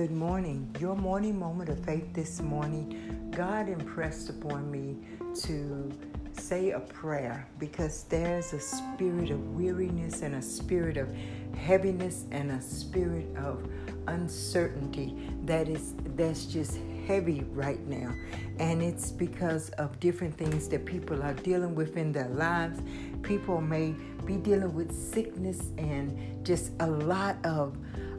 good morning. Your morning moment of faith this morning, God impressed upon me to say a prayer because there's a spirit of weariness and a spirit of heaviness and a spirit of uncertainty that is that's just heavy right now and it's because of different things that people are dealing with in their lives people may be dealing with sickness and just a lot of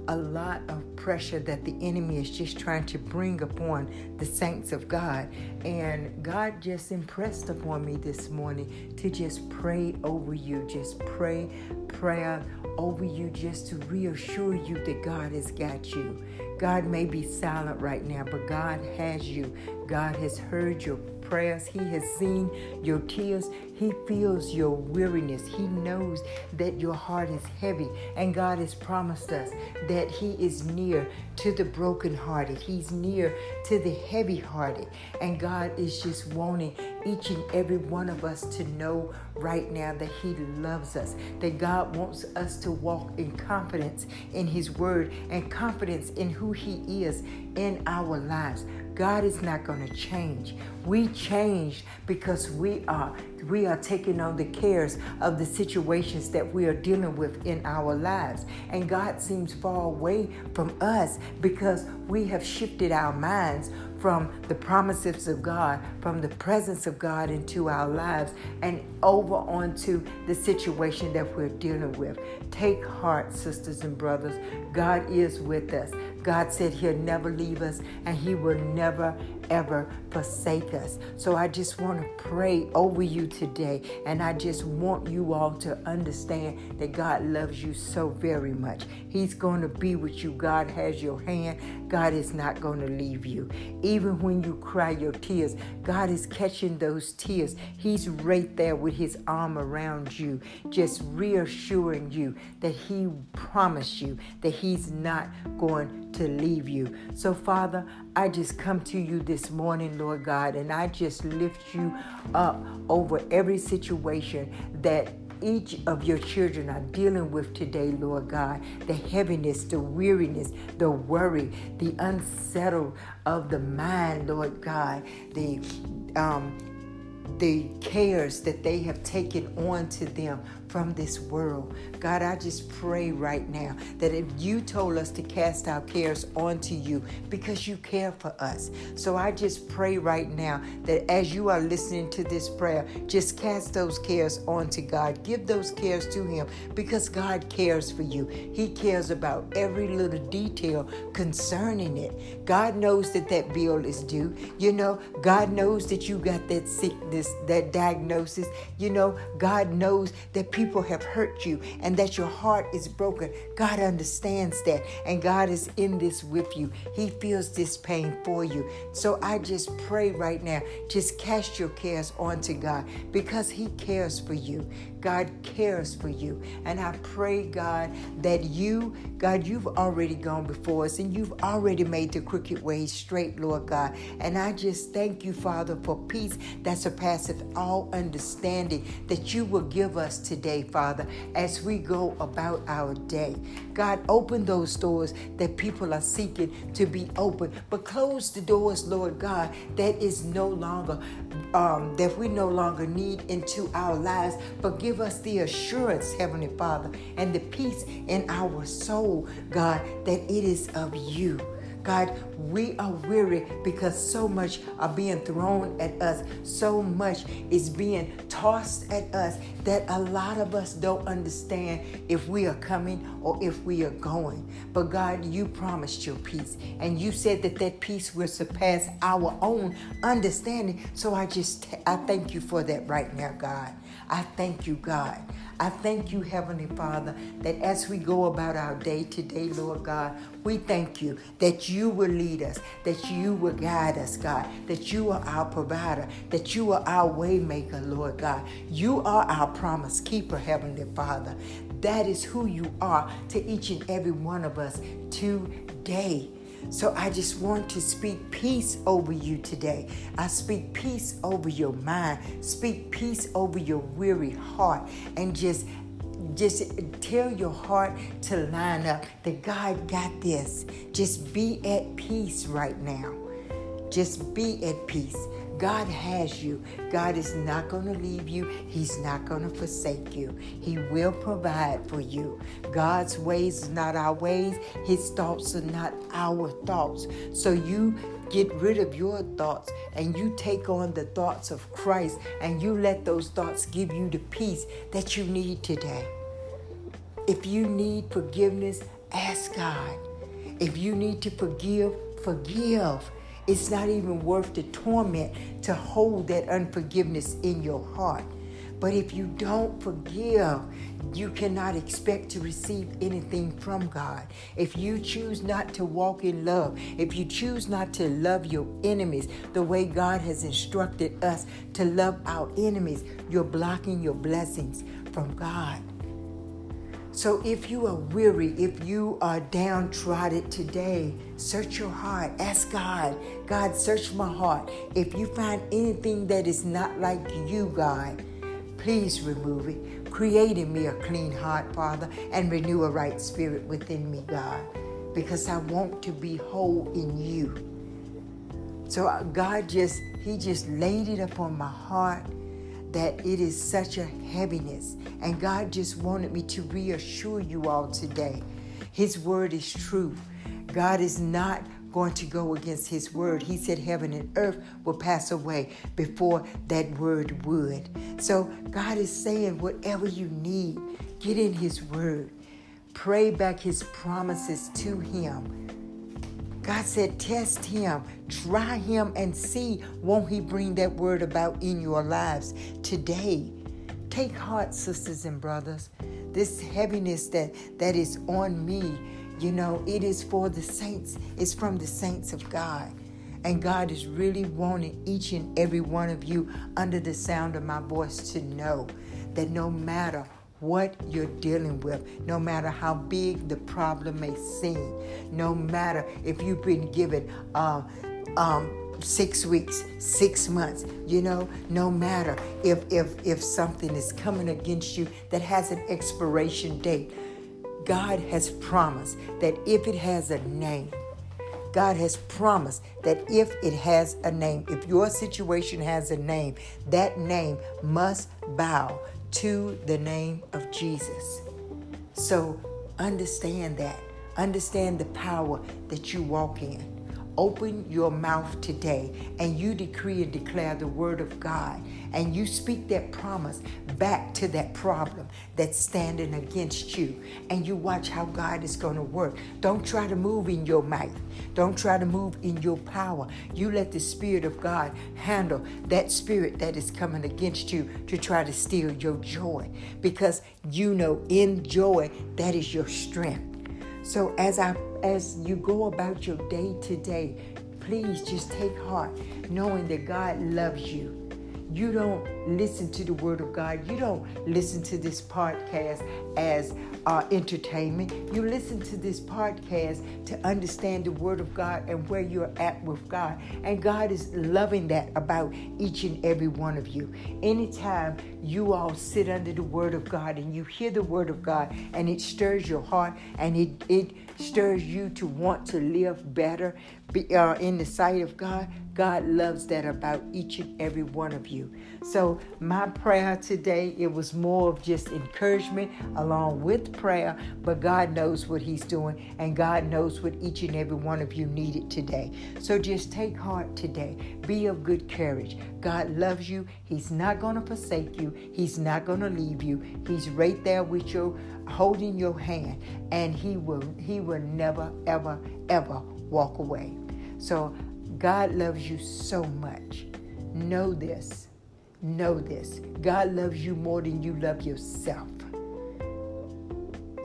a lot of pressure that the enemy is just trying to bring upon the saints of God. And God just impressed upon me this morning to just pray over you, just pray prayer over you, just to reassure you that God has got you. God may be silent right now, but God has you. God has heard your prayers. He has seen your tears. He feels your weariness. He knows that your heart is heavy. And God has promised us that He is near to the brokenhearted. He's near to the heavy hearted. And God is just wanting each and every one of us to know right now that He loves us, that God wants us to walk in confidence in His Word and confidence in who He is in our lives. God is not going to change. We change because we are we are taking on the cares of the situations that we are dealing with in our lives. And God seems far away from us because we have shifted our minds from the promises of God, from the presence of God into our lives, and over onto the situation that we're dealing with. Take heart, sisters and brothers. God is with us. God said He'll never leave us and He will never, ever forsake us. So I just want to pray over you today. And I just want you all to understand that God loves you so very much. He's going to be with you. God has your hand. God is not going to leave you. Even when you cry your tears, God is catching those tears. He's right there with His arm around you, just reassuring you that He promised you that He's not going to leave you. So, Father, I just come to you this morning, Lord God, and I just lift you up over every situation that each of your children are dealing with today, Lord God. The heaviness, the weariness, the worry, the unsettled of the mind, Lord God. The um, the cares that they have taken on to them from this world. God, I just pray right now that if you told us to cast our cares onto you because you care for us. So I just pray right now that as you are listening to this prayer, just cast those cares onto God. Give those cares to Him because God cares for you. He cares about every little detail concerning it. God knows that that bill is due. You know, God knows that you got that sickness, that diagnosis. You know, God knows that people have hurt you and that your heart is broken. God understands that and God is in this with you. He feels this pain for you. So I just pray right now, just cast your cares onto God because He cares for you. God cares for you. And I pray, God, that you, God, you've already gone before us and you've already made the crooked ways straight, Lord God. And I just thank you, Father, for peace that surpasseth all understanding that you will give us today Father, as we go about our day. God, open those doors that people are seeking to be open, but close the doors, Lord God, that is no longer, um, that we no longer need into our lives, but give us the assurance, Heavenly Father, and the peace in our soul, God, that it is of you. God, we are weary because so much are being thrown at us. So much is being tossed at us that a lot of us don't understand if we are coming or if we are going. But God, you promised your peace and you said that that peace will surpass our own understanding. So I just I thank you for that right now, God. I thank you, God. I thank you, Heavenly Father, that as we go about our day today, Lord God, we thank you that you will lead us, that you will guide us, God, that you are our provider, that you are our waymaker, Lord God. You are our promise keeper, Heavenly Father. That is who you are to each and every one of us today. So I just want to speak peace over you today. I speak peace over your mind. Speak peace over your weary heart and just just tell your heart to line up that God got this. Just be at peace right now. Just be at peace. God has you. God is not going to leave you. He's not going to forsake you. He will provide for you. God's ways are not our ways. His thoughts are not our thoughts. So you get rid of your thoughts and you take on the thoughts of Christ and you let those thoughts give you the peace that you need today. If you need forgiveness, ask God. If you need to forgive, forgive. It's not even worth the torment to hold that unforgiveness in your heart. But if you don't forgive, you cannot expect to receive anything from God. If you choose not to walk in love, if you choose not to love your enemies the way God has instructed us to love our enemies, you're blocking your blessings from God. So if you are weary, if you are downtrodden today, search your heart. Ask God, God, search my heart. If you find anything that is not like you, God, please remove it. Create in me a clean heart, Father, and renew a right spirit within me, God, because I want to be whole in you. So uh, God just, He just laid it upon my heart that it is such a heaviness. And God just wanted me to reassure you all today. His word is true. God is not going to go against his word. He said heaven and earth will pass away before that word would. So God is saying whatever you need, get in his word. Pray back his promises to him. God said, test him, try him, and see won't he bring that word about in your lives today. Take heart, sisters and brothers. This heaviness that, that is on me, you know, it is for the saints. It's from the saints of God. And God is really wanting each and every one of you under the sound of my voice to know that no matter what you're dealing with, no matter how big the problem may seem, no matter if you've been given uh, um, six weeks, six months, you know, no matter if if if something is coming against you that has an expiration date. God has promised that if it has a name, God has promised that if it has a name, if your situation has a name, that name must bow to the name of Jesus. So understand that. Understand the power that you walk in. Open your mouth today and you decree and declare the word of God and you speak that promise back to that problem that's standing against you and you watch how God is going to work. Don't try to move in your might. Don't try to move in your power. You let the spirit of God handle that spirit that is coming against you to try to steal your joy because you know in joy that is your strength. So as I as you go about your day to day, please just take heart knowing that God loves you. You don't listen to the word of God. You don't listen to this podcast as uh, entertainment. You listen to this podcast to understand the Word of God and where you're at with God. And God is loving that about each and every one of you. Anytime you all sit under the Word of God and you hear the Word of God and it stirs your heart and it, it stirs you to want to live better be, uh, in the sight of God, God loves that about each and every one of you. So my prayer today, it was more of just encouragement along with prayer, but God knows what He's doing, and God knows what each and every one of you needed today. So just take heart today. Be of good courage. God loves you. He's not going to forsake you. He's not going to leave you. He's right there with you, holding your hand, and He will He will never, ever, ever walk away. So God loves you so much. Know this. Know this. God loves you more than you love yourself.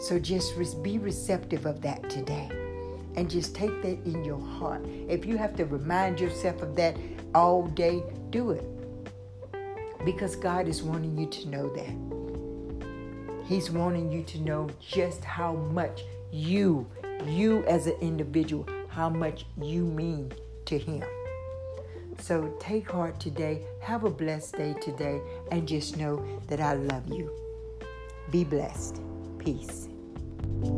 So just be receptive of that today. And just take that in your heart. If you have to remind yourself of that all day, do it. Because God is wanting you to know that. He's wanting you to know just how much you, you as an individual, how much you mean to Him. So take heart today. Have a blessed day today. And just know that I love you. Be blessed. Peace thank you